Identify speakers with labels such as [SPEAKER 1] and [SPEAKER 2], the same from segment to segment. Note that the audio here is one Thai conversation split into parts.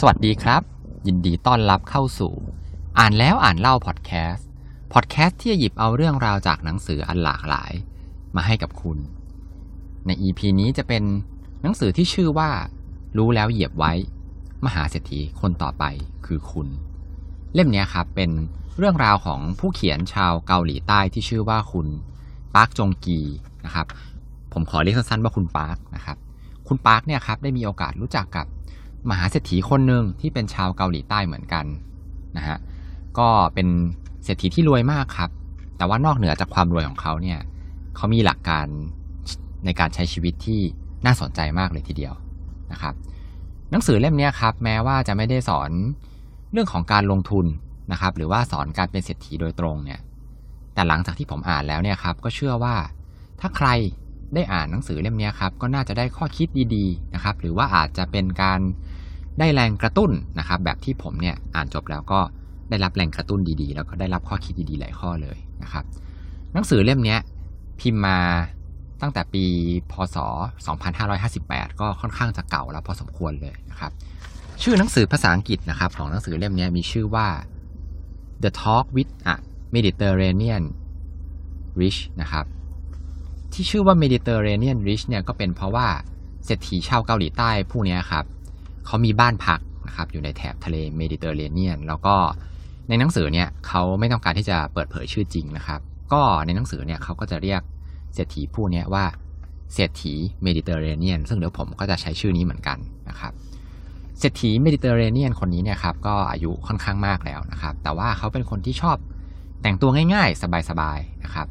[SPEAKER 1] สวัสดีครับ ยินดีต้อนรับเข้าสู่ อ่านแล้วอ่านเล่าพอดแคสต์พอดแคสต์ที่จะหยิบเอาเรื่องราวจากหนังสืออันหลากหลาย มาให้กับคุณ ใน EP นี้จะเป็นหนังสือที่ชื่อว่า รู้แล้วเหยียบไว้ มหาเศรษฐีคนต่อไปคือคุณ เล่มนี้ครับเป็นเรื่องราวของผู้เขียนชาวเกาหลีใต้ที่ชื่อว่าคุณปาร์คจงกีนะครับ ผมขอเรียกสั้นๆว่าคุณปาร์คนะครับ คุณปาร์คเนี่ยครับได้มีโอกาสรู้จักกับ มหาเศรษฐีคนหนึ่งที่เป็นชาวเกาหลีใต้เหมือนกันนะฮะก็เป็นเศรษฐีที่รวยมากครับ แต่ว่านอกเหนือจากความรวยของเขาเนี่ยเขามีหลักการในการใช้ชีวิตที่น่าสนใจมากเลยทีเดียวนะครับ หนังสือเล่มนี้ครับ แม้ว่าจะไม่ได้สอนเรื่องของการลงทุนนะครับ หรือว่าสอนการเป็นเศรษฐีโดยตรงเนี่ย แต่หลังจากที่ผมอ่านแล้วเนี่ยครับ ก็เชื่อว่าถ้าใครได้อ่านหนังสือเล่มนี้ครับ ก็น่าจะได้ข้อคิดดีๆนะครับ หรือว่าอาจจะเป็นการ ได้แรงกระตุ้นนะครับ แบบที่ผมเนี่ยอ่านจบแล้วก็ได้รับแรงกระตุ้นดีๆ แล้วก็ได้รับข้อคิดดีๆ หลายข้อเลยนะครับ หนังสือเล่มนี้พิมพ์มาตั้งแต่ปีพศ 2558 ก็ค่อนข้างจะเก่าแล้วพอสมควรเลยนะครับ ชื่อหนังสือภาษาอังกฤษนะครับ ของหนังสือเล่มนี้มีชื่อว่า The Talk with a Mediterranean Rich นะครับ ที่ชื่อว่า Mediterranean Rich เนี่ยก็เป็นเพราะว่าเศรษฐีชาวเกาหลีใต้ผู้นี้ครับ เขามีบ้านพักนะครับอยู่ในแถบทะเลเมดิเตอร์เรเนียน แล้วก็ในหนังสือเนี่ยเขาไม่ต้องการที่จะเปิดเผยชื่อจริงนะครับ ก็ในหนังสือเนี่ยเขาก็จะเรียกเศรษฐีผู้นี้ว่าเศรษฐีเมดิเตอร์เรเนียน ซึ่งเดี๋ยวผมก็จะใช้ชื่อนี้เหมือนกันนะครับเศรษฐีเมดิเตอร์เรเนียนคนนี้เนี่ยครับก็อายุค่อนข้างมากแล้วนะครับ แต่ว่าเขาเป็นคนที่ชอบแต่งตัวง่ายๆ สบายๆนะครับ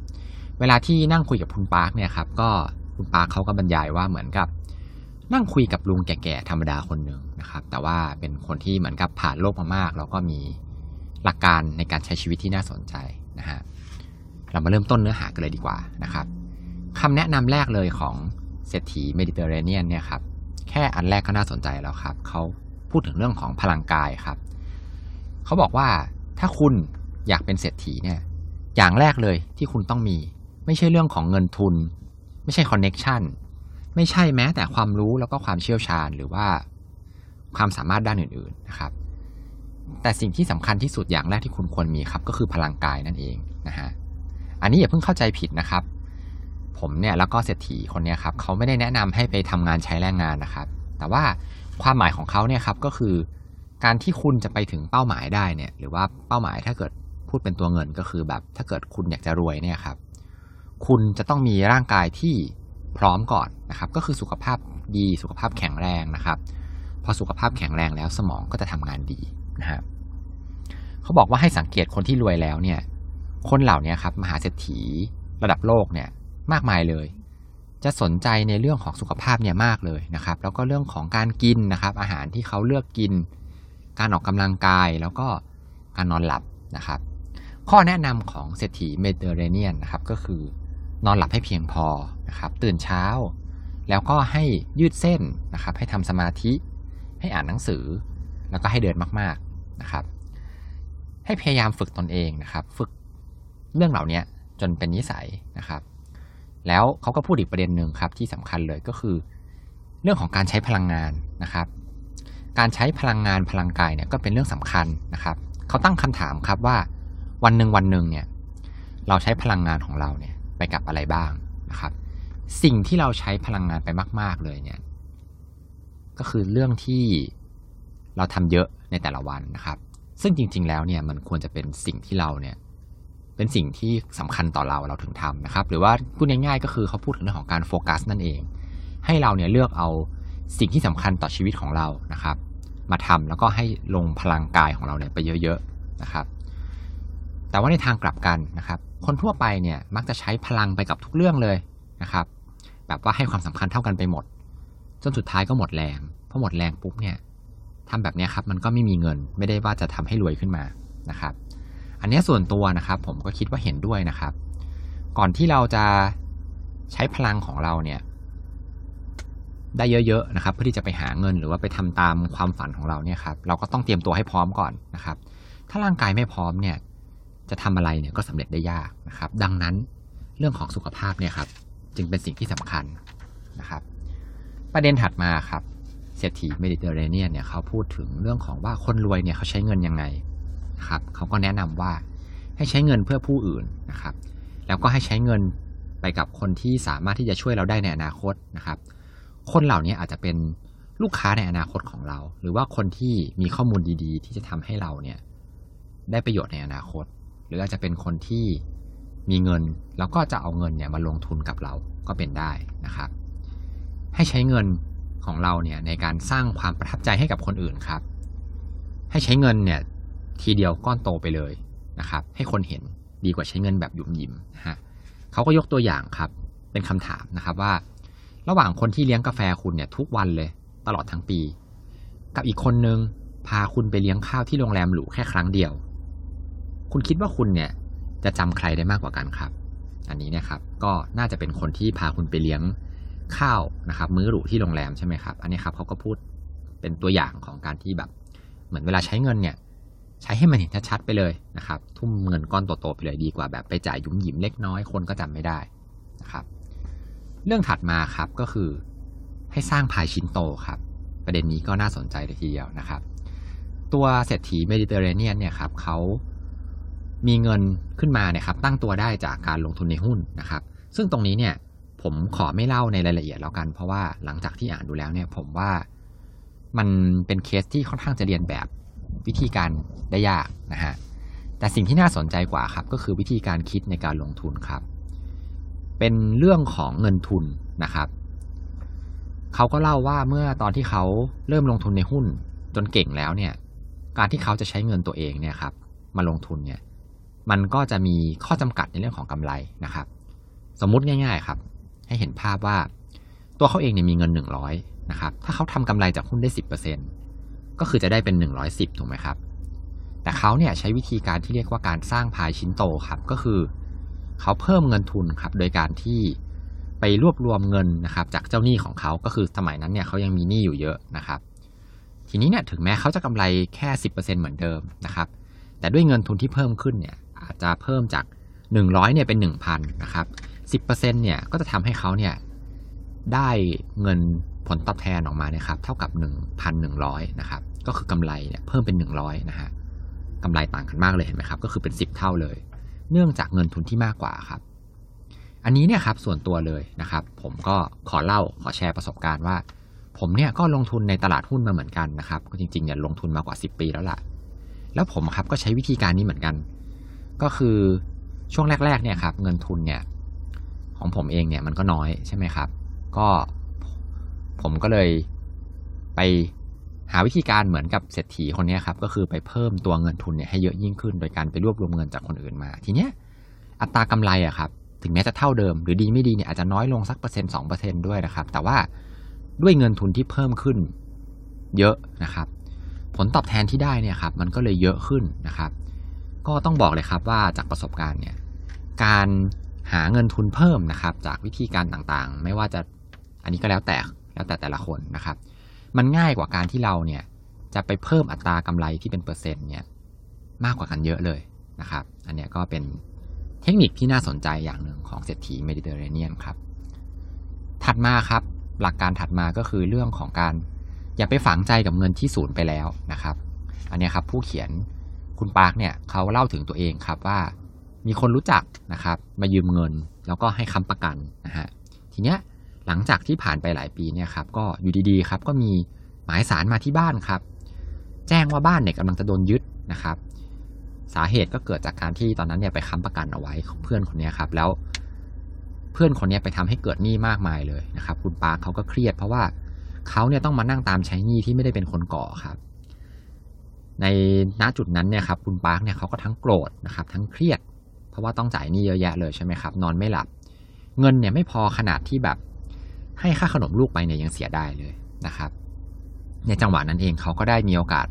[SPEAKER 1] เวลาที่นั่งคุยกับคุณปาร์คเนี่ยครับก็คุณปาร์คเขาก็บรรยายว่าเหมือนกับ นั่งคุยกับลุงแก่ๆธรรมดาคนหนึ่งนะครับ แต่ว่าเป็นคนที่เหมือนกับผ่านโลกมามาก แล้วก็มีหลักการในการใช้ชีวิตที่น่าสนใจนะฮะเรามาเริ่มต้นเนื้อหากันเลยดีกว่านะครับคำแนะนำแรกเลยของเศรษฐีเมดิเตอร์เรเนียนเนี่ยครับแค่อันแรกก็น่าสนใจแล้วครับเขาพูดถึงเรื่องของพลังกายครับเขาบอกว่าถ้าคุณอยากเป็นเศรษฐีเนี่ยอย่างแรกเลยที่คุณต้องมี ไม่ใช่เรื่องของเงินทุน ไม่ใช่ connection ไม่ใช่แม้แต่ความรู้แล้วก็ความเชี่ยวชาญหรือว่าความสามารถด้านอื่นๆนะครับ แต่สิ่งที่สำคัญที่สุดอย่างแรกที่คุณควรมีครับ ก็คือพลังกายนั่นเองนะฮะอันนี้อย่าเพิ่งเข้าใจผิดนะครับ ผมเนี่ยแล้วก็เศรษฐีคนนี้ครับเขาไม่ได้แนะนำให้ไปทำงานใช้แรงงานนะครับ แต่ว่าความหมายของเขาเนี่ยครับก็คือ การที่คุณจะไปถึงเป้าหมายได้เนี่ย หรือว่าเป้าหมายถ้าเกิดพูดเป็นตัวเงินก็คือแบบถ้าเกิดคุณอยากจะรวยเนี่ยครับ คุณจะต้องมีร่างกายที่ พร้อมก่อนนะครับ ก็คือสุขภาพดีสุขภาพแข็งแรงนะครับ พอสุขภาพแข็งแรงแล้วสมองก็จะทำงานดีนะฮะเขาบอกว่าให้สังเกตคนที่รวยแล้วเนี่ย คนเหล่านี้ครับมหาเศรษฐีระดับโลกเนี่ยมากมายเลย จะสนใจในเรื่องของสุขภาพเนี่ยมากเลยนะครับ แล้วก็เรื่องของการกินนะครับ อาหารที่เขาเลือกกิน การออกกำลังกายแล้วก็การนอนหลับนะครับ ข้อแนะนำของเศรษฐีเมดิเตอร์เรเนียนนะครับก็คือ นอนหลับให้เพียงพอนะครับ ตื่นเช้า แล้วก็ให้ยืดเส้นนะครับ ให้ทำสมาธิ ให้อ่านหนังสือ แล้วก็ให้เดินมากๆนะครับ ให้พยายามฝึกตนเองนะครับ ฝึกเรื่องเหล่านี้จนเป็นนิสัยนะครับ แล้วเขาก็พูดอีกประเด็นหนึ่งครับที่สำคัญเลยก็คือ เรื่องของการใช้พลังงานนะครับ การใช้พลังงานพลังกายเนี่ยก็เป็นเรื่องสำคัญนะครับเขาตั้งคำถามครับว่าวันหนึ่งวันหนึ่งเนี่ยเราใช้พลังงานของเราเนี่ย ไปกับอะไรบ้างนะครับ สิ่งที่เราใช้พลังงานไปมาก ๆ เลยเนี่ย ก็คือเรื่องที่เราทำเยอะในแต่ละวันนะครับ ซึ่งจริง ๆ แล้วเนี่ยมันควรจะเป็นสิ่งที่เราเนี่ยเป็นสิ่งที่สำคัญต่อเราเราถึงทำนะครับ หรือว่าพูดง่ายๆก็คือเขาพูดถึงเรื่องของการโฟกัสนั่นเอง ให้เราเนี่ยเลือกเอาสิ่งที่สำคัญต่อชีวิตของเรานะครับ มาทำแล้วก็ให้ลงพลังกายของเราเนี่ยไปเยอะๆนะครับ แต่ว่าในทางกลับกันนะครับ คนทั่วไปเนี่ยมักจะใช้พลังไปกับทุกเรื่องเลยนะครับ แบบว่าให้ความสำคัญเท่ากันไปหมด จนสุดท้ายก็หมดแรงพอหมดแรงปุ๊บเนี่ยทำแบบนี้ครับมันก็ไม่มีเงินไม่ได้ว่าจะทำให้รวยขึ้นมานะครับ อันนี้ส่วนตัวนะครับ ผมก็คิดว่าเห็นด้วยนะครับ ก่อนที่เราจะใช้พลังของเราเนี่ย ได้เยอะๆนะครับ เพื่อที่จะไปหาเงินหรือว่าไปทำตามความฝันของเราเนี่ยครับ เราก็ต้องเตรียมตัวให้พร้อมก่อนนะครับ ถ้าร่างกายไม่พร้อมเนี่ย จะทำอะไรเนี่ยก็สำเร็จได้ยากนะครับ ดังนั้นเรื่องของสุขภาพเนี่ยครับ จึงเป็นสิ่งที่สำคัญนะครับ ประเด็นถัดมาครับเศรษฐีเมดิเตอร์เรเนียนเนี่ยเขาพูดถึงเรื่องของว่าคนรวยเนี่ยเขาใช้เงินยังไงนะครับเขาก็แนะนำว่าให้ใช้เงินเพื่อผู้อื่นนะครับ แล้วก็ให้ใช้เงินไปกับคนที่สามารถที่จะช่วยเราได้ในอนาคตนะครับ คนเหล่านี้อาจจะเป็นลูกค้าในอนาคตของเรา หรือว่าคนที่มีข้อมูลดีๆ ที่จะทำให้เราเนี่ยได้ประโยชน์ในอนาคต หรืออาจจะเป็นคนที่มีเงิน แล้วก็จะเอาเงินเนี่ยมาลงทุนกับเราก็เป็นได้นะครับ ให้ใช้เงินของเราเนี่ยในการสร้างความประทับใจให้กับคนอื่นครับ ให้ใช้เงินเนี่ยทีเดียวก้อนโตไปเลยนะครับ ให้คนเห็นดีกว่าใช้เงินแบบหยุมหยิมนะฮะเขาก็ยกตัวอย่างครับ เป็นคำถามนะครับว่า ระหว่างคนที่เลี้ยงกาแฟคุณเนี่ยทุกวันเลย ตลอดทั้งปี กับอีกคนนึงพาคุณไปเลี้ยงข้าวที่โรงแรมหรูแค่ครั้งเดียว คุณคิดว่าคุณเนี่ยจะจำใครได้มากกว่ากันครับ อันนี้เนี่ยครับก็น่าจะเป็นคนที่พาคุณไปเลี้ยงข้าวนะครับ มื้อหรูที่โรงแรมใช่ไหมครับอันนี้ครับเขาก็พูดเป็นตัวอย่างของการที่แบบ เหมือนเวลาใช้เงินเนี่ยใช้ให้มันเห็นชัดๆไปเลยนะครับ ทุ่มเงินก้อนโตๆไปเลยดีกว่าแบบไปจ่ายยุ่มหยิมเล็กน้อยคนก็จำไม่ได้นะครับ เรื่องถัดมาครับก็คือให้สร้างพายชิ้นโตครับ ประเด็นนี้ก็น่าสนใจเลยทีเดียวนะครับ ตัวเศรษฐีเมดิเตอร์เรเนียนเนี่ยครับเขา มีเงินขึ้นมาเนี่ยครับตั้งตัวได้จากการลงทุนในหุ้นนะครับ ซึ่งตรงนี้เนี่ยผมขอไม่เล่าในรายละเอียดแล้วกัน เพราะว่าหลังจากที่อ่านดูแล้วเนี่ยผมว่ามันเป็นเคสที่ค่อนข้างจะเลียนแบบวิธีการได้ยากนะฮะแต่สิ่งที่น่าสนใจกว่าครับ ก็คือวิธีการคิดในการลงทุนครับ เป็นเรื่องของเงินทุนนะครับเขาก็เล่าว่าเมื่อตอนที่เขาเริ่มลงทุนในหุ้นจนเก่งแล้วเนี่ย การที่เขาจะใช้เงินตัวเองเนี่ยครับ มาลงทุนเนี่ย มันก็จะมีข้อจำกัดในเรื่องของกำไรนะครับ สมมุติง่ายๆครับ ให้เห็นภาพว่า ตัวเขาเองเนี่ยมีเงินหนึ่งร้อยนะครับ ถ้าเขาทำกำไรจากหุ้นได้สิบเปอร์เซ็นก็คือจะได้เป็นหนึ่งร้อยสิบถูกไหมครับ แต่เขาเนี่ยใช้วิธีการที่เรียกว่าการสร้างพายชิ้นโตครับ ก็คือ เขาเพิ่มเงินทุนครับ โดยการที่ไปรวบรวมเงินนะครับ จากเจ้าหนี้ของเขา ก็คือสมัยนั้นเนี่ยเขายังมีหนี้อยู่เยอะนะครับ ทีนี้เนี่ยถึงแม้เขาจะกำไรแค่สิบเปอร์เซ็นเหมือนเดิมนะครับ แต่ด้วยเงินทุนที่เพิ่มขึ้นเนี่ย อาจจะเพิ่มจากหนึ่งร้อยเนี่ยเป็นหนึ่งพันนะครับสิบเปอร์เซ็นเนี่ยก็จะทำให้เขาเนี่ยได้เงินผลตอบแทนออกมาเนี่ยครับเท่ากับหนึ่งพันหนึ่งร้อยนะครับก็คือกำไรเนี่ยเพิ่มเป็นหนึ่งร้อยนะฮะกำไรต่างกันมากเลยเห็นไหมครับก็คือเป็นสิบเท่าเลย เนื่องจากเงินทุนที่มากกว่าครับ อันนี้เนี่ยครับส่วนตัวเลยนะครับ ผมก็ขอเล่าขอแชร์ประสบการณ์ว่า ผมเนี่ยก็ลงทุนในตลาดหุ้นมาเหมือนกันนะครับก็จริงๆเนี่ยลงทุนมากว่าสิบปีแล้วล่ะ แล้วผมครับก็ใช้วิธีการนี้เหมือนกัน ก็คือช่วงแรก ๆ เนี่ยครับ เงินทุนเนี่ย ของผมเองเนี่ยมันก็น้อยใช่ไหมครับ ก็ผมก็เลยไปหาวิธีการเหมือนกับเศรษฐีคนนี้ครับ ก็คือไปเพิ่มตัวเงินทุนเนี่ยให้เยอะยิ่งขึ้น โดยการไปรวบรวมเงินจากคนอื่นมา ทีเนี้ยอัตรากำไรอะครับ ถึงแม้จะเท่าเดิม หรือดีไม่ดีเนี่ยอาจจะน้อยลงสักเปอร์เซ็นต์สองเปอร์เซ็นต์ด้วยนะครับ แต่ว่าด้วยเงินทุนที่เพิ่มขึ้นเยอะนะครับ ผลตอบแทนที่ได้เนี่ยครับ มันก็เลยเยอะขึ้นนะครับ ก็ต้องบอกเลยครับว่าจากประสบการณ์เนี่ยการหาเงินทุนเพิ่มนะครับ จากวิธีการต่างๆ ไม่ว่าจะอันนี้ก็แล้วแต่แล้วแต่แต่ละคนนะครับ มันง่ายกว่าการที่เราเนี่ยจะไปเพิ่มอัตรากำไรที่เป็นเปอร์เซ็นต์เนี่ยมากกว่ากันเยอะเลยนะครับ อันนี้ก็เป็นเทคนิคที่น่าสนใจอย่างหนึ่งของเศรษฐีเมดิเตอร์เรเนียนครับ ถัดมาครับ หลักการถัดมาก็คือเรื่องของการอย่าไปฝังใจกับเงินที่ศูนย์ไปแล้วนะครับ อันนี้ครับผู้เขียน คุณปาร์คเนี่ยเขาเล่าถึงตัวเองครับว่า มีคนรู้จักนะครับมายืมเงิน แล้วก็ให้ค้ำประกันนะฮะทีเนี้ยหลังจากที่ผ่านไปหลายปีเนี่ยครับก็อยู่ดีๆครับก็มีหมายสารมาที่บ้านครับ แจ้งว่าบ้านเนี่ยกำลังจะโดนยึดนะครับ สาเหตุก็เกิดจากการที่ตอนนั้นเนี่ยไปค้ำประกันเอาไว้ของเพื่อนคนนี้ครับ แล้ว เพื่อนคนนี้ไปทำให้เกิดหนี้มากมายเลยนะครับ คุณปาร์คเขาก็เครียดเพราะว่าเขาเนี่ยต้องมานั่งตามใช้หนี้ที่ไม่ได้เป็นคนก่อครับ ในณจุดนั้นเนี่ยครับคุณปาร์คเนี่ยเขาก็ทั้งโกรธนะครับทั้งเครียด เพราะว่าต้องจ่ายหนี้เยอะแยะเลยใช่ไหมครับ นอนไม่หลับ เงินเนี่ยไม่พอขนาดที่แบบให้ค่าขนมลูกไปเนี่ยยังเสียได้เลยนะครับ ในจังหวะนั้นเองเขาก็ได้มีโอกาส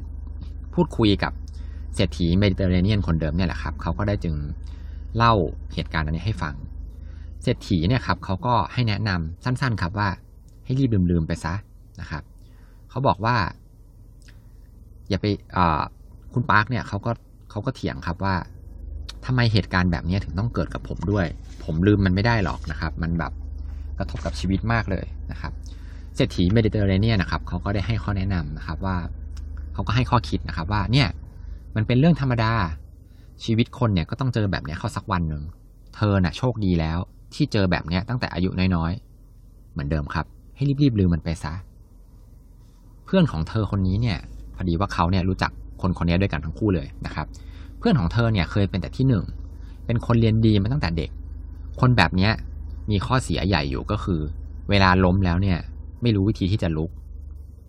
[SPEAKER 1] พูดคุยกับเศรษฐีเมดิเตอร์เรเนียนคนเดิมเนี่ยแหละครับเขาก็ได้จึงเล่าเหตุการณ์อันนี้ให้ฟัง เศรษฐีเนี่ยครับเขาก็ให้แนะนำสั้นๆครับว่าให้รีบลืมๆไปซะนะครับเขาบอกว่า อย่าไปคุณปาร์คเนี่ยเขาก็เขาก็เถียงครับว่าทำไมเหตุการณ์แบบนี้ถึงต้องเกิดกับผมด้วย ผมลืมมันไม่ได้หรอกนะครับ มันแบบกระทบกับชีวิตมากเลยนะครับเศรษฐีเมดิเตอร์เรเนียนะครับเขาก็ได้ให้ข้อแนะนำนะครับว่าเขาก็ให้ข้อคิดนะครับว่าเนี่ยมันเป็นเรื่องธรรมดาชีวิตคนเนี่ยก็ต้องเจอแบบนี้เข้าสักวันหนึ่งเธอน่ะโชคดีแล้ว ที่เจอแบบเนี้ยตั้งแต่อายุน้อยๆ เหมือนเดิมครับ ให้รีบๆลืมมันไปซะ เพื่อนของเธอคนนี้เนี่ย พอดีว่าเขาเนี่ยรู้จักคนคนนี้ด้วยกันทั้งคู่เลยนะครับ เพื่อนของเธอเนี่ยเคยเป็นแต่ที่หนึ่งเป็นคนเรียนดีมาตั้งแต่เด็ก คนแบบเนี้ยมีข้อเสียใหญ่อยู่ก็คือ เวลาล้มแล้วเนี่ยไม่รู้วิธีที่จะลุก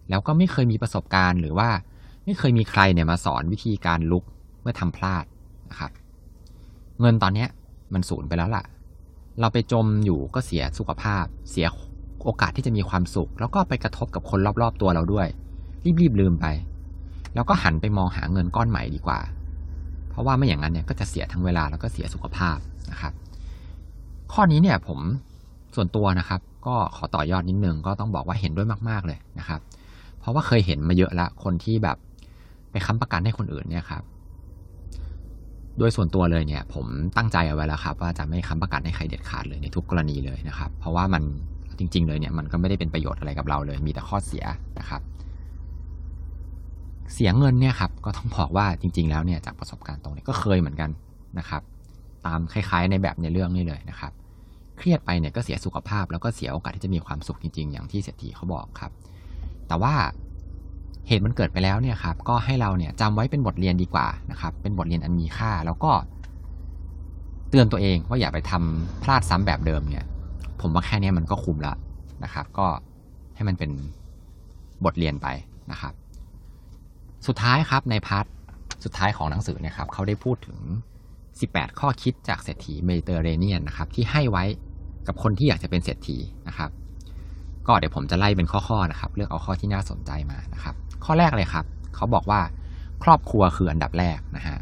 [SPEAKER 1] แล้วก็ไม่เคยมีประสบการณ์หรือว่าไม่เคยมีใครเนี่ยมาสอนวิธีการลุกเมื่อทำพลาดนะครับ เงินตอนเนี้ยมันสูญไปแล้วล่ะ เราไปจมอยู่ก็เสียสุขภาพ เสียโอกาสที่จะมีความสุข แล้วก็ไปกระทบกับคนรอบๆตัวเราด้วย รีบๆลืมไป แล้วก็หันไปมองหาเงินก้อนใหม่ดีกว่า เพราะว่าไม่อย่างนั้นเนี่ยก็จะเสียทั้งเวลาแล้วก็เสียสุขภาพนะครับ ข้อนี้เนี่ยผมส่วนตัวนะครับ ก็ขอต่อยอดนิดนึงก็ต้องบอกว่าเห็นด้วยมาก ๆเลยนะครับ เพราะว่าเคยเห็นมาเยอะละคนที่แบบไปค้ำประกันให้คนอื่นเนี่ยครับโดยส่วนตัวเลยเนี่ย ผมตั้งใจเอาไว้แล้วครับ ว่าจะไม่ค้ำประกันให้ใครเด็ดขาดเลยในทุกกรณีเลยนะครับ เพราะว่ามันจริง ๆ เลยเนี่ยมันก็ไม่ได้เป็นประโยชน์อะไรกับเราเลย มีแต่ข้อเสียนะครับ เสียเงินเนี่ยครับก็ต้องบอกว่าจริง ๆ แล้วเนี่ยจากประสบการณ์ตรงนี้ก็เคยเหมือนกันนะครับ ตามคล้าย ๆ ในแบบในเรื่องนี้เลยนะครับ เครียดไปเนี่ยก็เสียสุขภาพ แล้วก็เสียโอกาสที่จะมีความสุขจริง ๆ อย่างที่เศรษฐีเขาบอกครับ แต่ว่าเหตุมันเกิดไปแล้วเนี่ยครับก็ให้เราเนี่ยจำไว้เป็นบทเรียนดีกว่านะครับ เป็นบทเรียนอันมีค่าแล้วก็ เตือนตัวเองว่าอย่าไปทำพลาดซ้ำแบบเดิมเนี่ย ผมว่าแค่นี้มันก็คุ้มแล้วนะครับ ก็ให้มันเป็นบทเรียนไปนะครับ สุดท้ายครับใน part สุดท้ายของหนังสือเนี่ยครับเขาได้พูดถึง 18 ข้อคิดจากเศรษฐีเมดิเตอร์เรเนียนนะครับที่ให้ไว้กับคนที่อยากจะเป็นเศรษฐีนะครับ ก็เดี๋ยวผมจะไล่เป็นข้อๆนะครับ เลือกเอาข้อที่น่าสนใจมานะครับ ข้อแรกเลยครับ เขาบอกว่าครอบครัวคืออันดับแรกนะฮะ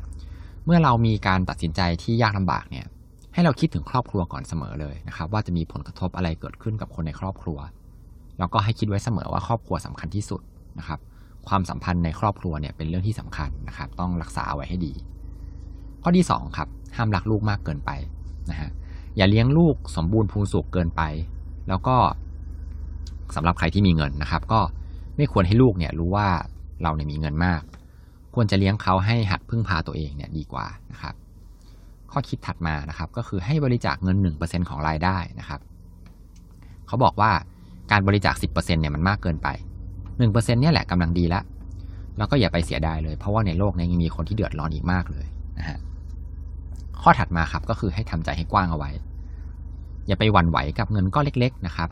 [SPEAKER 1] เมื่อเรามีการตัดสินใจที่ยากลำบากเนี่ยให้เราคิดถึงครอบครัวก่อนเสมอเลยนะครับ ว่าจะมีผลกระทบอะไรเกิดขึ้นกับคนในครอบครัว แล้วก็ให้คิดไว้เสมอว่าครอบครัวสำคัญที่สุดนะครับ ความสัมพันธ์ในครอบครัวเนี่ยเป็นเรื่องที่สำคัญนะครับ ต้องรักษาเอาไว้ให้ดี ข้อที่2ครับห้ามรักลูกมากเกินไปนะฮะอย่าเลี้ยงลูกสมบูรณ์พูนสุขเกินไป แล้วก็สำหรับใครที่มีเงินนะครับ ก็ไม่ควรให้ลูกเนี่ยรู้ว่าเราเนี่ยมีเงินมาก ควรจะเลี้ยงเขาให้หัดพึ่งพาตัวเองเนี่ยดีกว่านะครับ ข้อคิดถัดมานะครับ ก็คือให้บริจาคเงิน 1%ของรายได้นะครับ เขาบอกว่าการบริจาค 10%เนี่ยมันมากเกินไป 1%เนี่ยแหละกำลังดีละแล้วก็อย่าไปเสียดายเลย เพราะว่าในโลกนี้ยังมีคนที่เดือดร้อนอีกมากเลยนะฮะข้อถัดมาครับก็คือให้ทำใจให้กว้างเอาไว้ อย่าไปหวั่นไหวกับเงินก้อนเล็ก ๆ นะครับ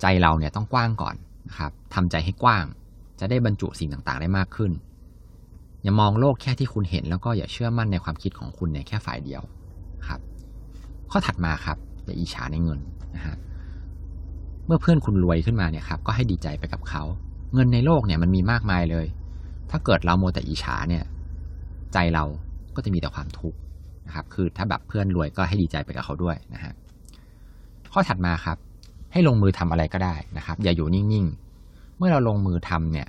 [SPEAKER 1] ใจเราเนี่ยต้องกว้างก่อนนะครับทำใจให้กว้าง จะได้บรรจุสิ่งต่างๆ ได้มากขึ้น อย่ามองโลกแค่ที่คุณเห็น แล้วก็อย่าเชื่อมั่นในความคิดของคุณเนี่ยแค่ฝ่ายเดียวครับ ข้อถัดมาครับอย่าอิจฉาในเงินนะฮะ เมื่อเพื่อนคุณรวยขึ้นมาเนี่ยครับก็ให้ดีใจไปกับเขา เงินในโลกเนี่ยมันมีมากมายเลย ถ้าเกิดเราโมแต่อิจฉาเนี่ย ใจเราก็จะมีแต่ความทุกข์นะครับ คือถ้าแบบเพื่อนรวยก็ให้ดีใจไปกับเขาด้วยนะฮะข้อถัดมาครับ ให้ลงมือทำอะไรก็ได้นะครับ อย่าอยู่นิ่งๆ เมื่อเราลงมือทำเนี่ย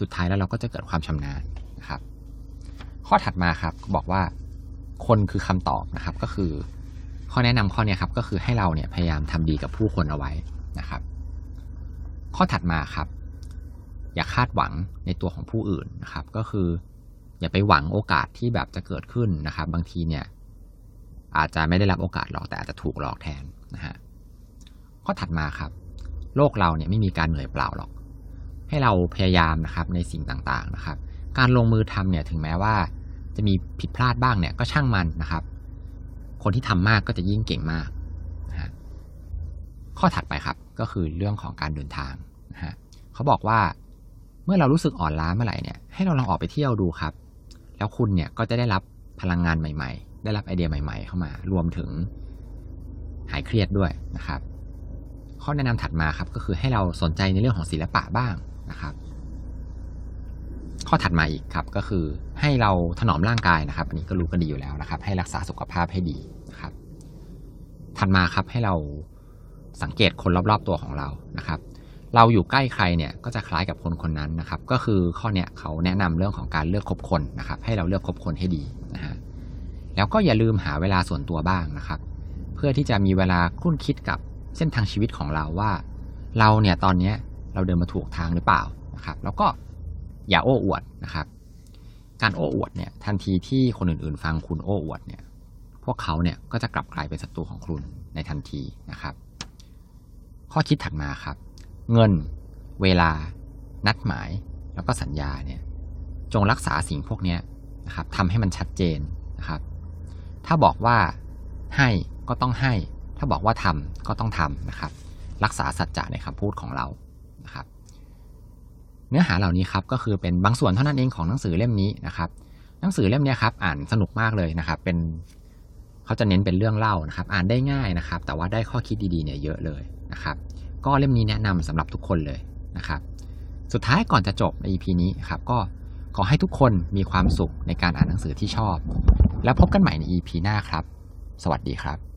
[SPEAKER 1] สุดท้ายแล้วเราก็จะเกิดความชำนาญนะครับ ข้อถัดมาครับบอกว่า คนคือคำตอบนะครับก็คือ ข้อแนะนำข้อนี้ครับก็คือให้เราเนี่ยพยายามทำดีกับผู้คนเอาไว้ นะครับ ข้อถัดมาครับ อย่าคาดหวังในตัวของผู้อื่นนะครับ ก็คือ อย่าไปหวังโอกาสที่แบบจะเกิดขึ้นนะครับ บางทีเนี่ย อาจจะไม่ได้รับโอกาสหรอกแต่อาจจะถูกหลอกแทนนะฮะข้อถัดมาครับ โลกเราเนี่ยไม่มีการเหนื่อยเปล่าหรอก ให้เราพยายามนะครับในสิ่งต่างๆนะครับ การลงมือทำเนี่ยถึงแม้ว่า จะมีผิดพลาดบ้างเนี่ยก็ช่างมันนะครับ คนที่ทำมากก็จะยิ่งเก่งมาก ข้อถัดไปครับก็คือเรื่องของการเดินทางนะฮะเขาบอกว่าเมื่อเรารู้สึกอ่อนล้าเมื่อไหร่เนี่ยให้เราลองออกไปเที่ยวดูครับ แล้วคุณเนี่ยก็จะได้รับพลังงานใหม่ ๆ ได้รับไอเดียใหม่ ๆ เข้ามา รวมถึงหายเครียดด้วยนะครับ ข้อแนะนำถัดมาครับก็คือให้เราสนใจในเรื่องของศิลปะบ้างนะครับ ข้อถัดมาอีกครับก็คือให้เราถนอมร่างกายนะครับ อันนี้ก็รู้กันดีอยู่แล้วนะครับ ให้รักษาสุขภาพให้ดีนะครับ ถัดมาครับให้เรา สังเกตคนรอบๆตัวของเรานะครับ เราอยู่ใกล้ใครเนี่ยก็จะคล้ายกับคนคนนั้นนะครับ ก็คือข้อเนี้ยเขาแนะนำเรื่องของการเลือกคบคนนะครับ ให้เราเลือกคบคนให้ดีนะฮะแล้วก็อย่าลืมหาเวลาส่วนตัวบ้างนะครับ เพื่อที่จะมีเวลาคุ้นคิดกับเส้นทางชีวิตของเราว่า เราเนี่ยตอนเนี้ยเราเดินมาถูกทางหรือเปล่านะครับ แล้วก็อย่าโอ้อวดนะครับ การโอ้อวดเนี่ยทันทีที่คนอื่นๆ ฟังคุณโอ้อวดเนี่ยพวกเขาเนี่ยก็จะกลับกลายเป็นศัตรูของคุณในทันทีนะครับ ข้อคิดถัดมาครับ เงิน เวลา นัดหมาย แล้วก็สัญญาเนี่ยจงรักษาสิ่งพวกนี้นะครับทำให้มันชัดเจนนะครับ ถ้าบอกว่าให้ก็ต้องให้ ถ้าบอกว่าทำก็ต้องทำนะครับ รักษาสัจจะในคำพูดของเรานะครับ เนื้อหาเหล่านี้ครับก็คือเป็นบางส่วนเท่านั้นเองของหนังสือเล่มนี้นะครับ หนังสือเล่มนี้ครับ อ่านสนุกมากเลยนะครับ เป็นเขาจะเน้นเป็นเรื่องเล่านะครับ อ่านได้ง่ายนะครับ แต่ว่าได้ข้อคิดดีๆเนี่ยเยอะเลย นะครับ ก็เล่มนี้แนะนำสำหรับทุกคนเลยนะครับ สุดท้ายก่อนจะจบใน EP นี้ครับก็ขอให้ทุกคนมีความสุขในการอ่านหนังสือที่ชอบ แล้วพบกันใหม่ใน EP หน้าครับ สวัสดีครับ